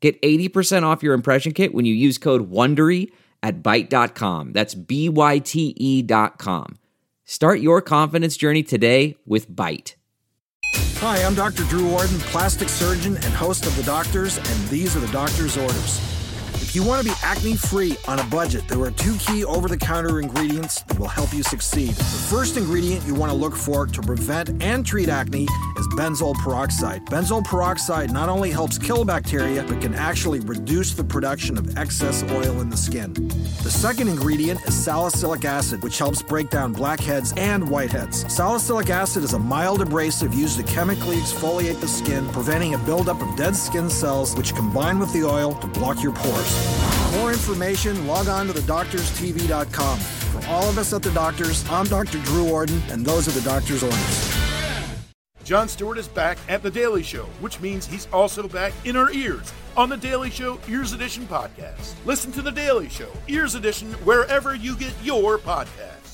Get 80% off your impression kit when you use code WONDERY at Byte.com. That's B-Y-T-E dot com. Start your confidence journey today with Byte. Hi, I'm Dr. Drew Ordon, plastic surgeon and host of The Doctors, and these are the doctor's orders. If you want to be acne free on a budget, there are two key over the counter ingredients that will help you succeed. The first ingredient you want to look for to prevent and treat acne is benzoyl peroxide. Benzoyl peroxide not only helps kill bacteria, but can actually reduce the production of excess oil in the skin. The second ingredient is salicylic acid, which helps break down blackheads and whiteheads. Salicylic acid is a mild abrasive used to chemically exfoliate the skin, preventing a buildup of dead skin cells, which combine with the oil to block your pores. For more information, log on to thedoctorstv.com. For all of us at The Doctors, I'm Dr. Drew Ordon, and those are The Doctor's orders. Jon Stewart is back at The Daily Show, which means he's also back in our ears on The Daily Show Ears Edition podcast. Listen to The Daily Show Ears Edition wherever you get your podcasts.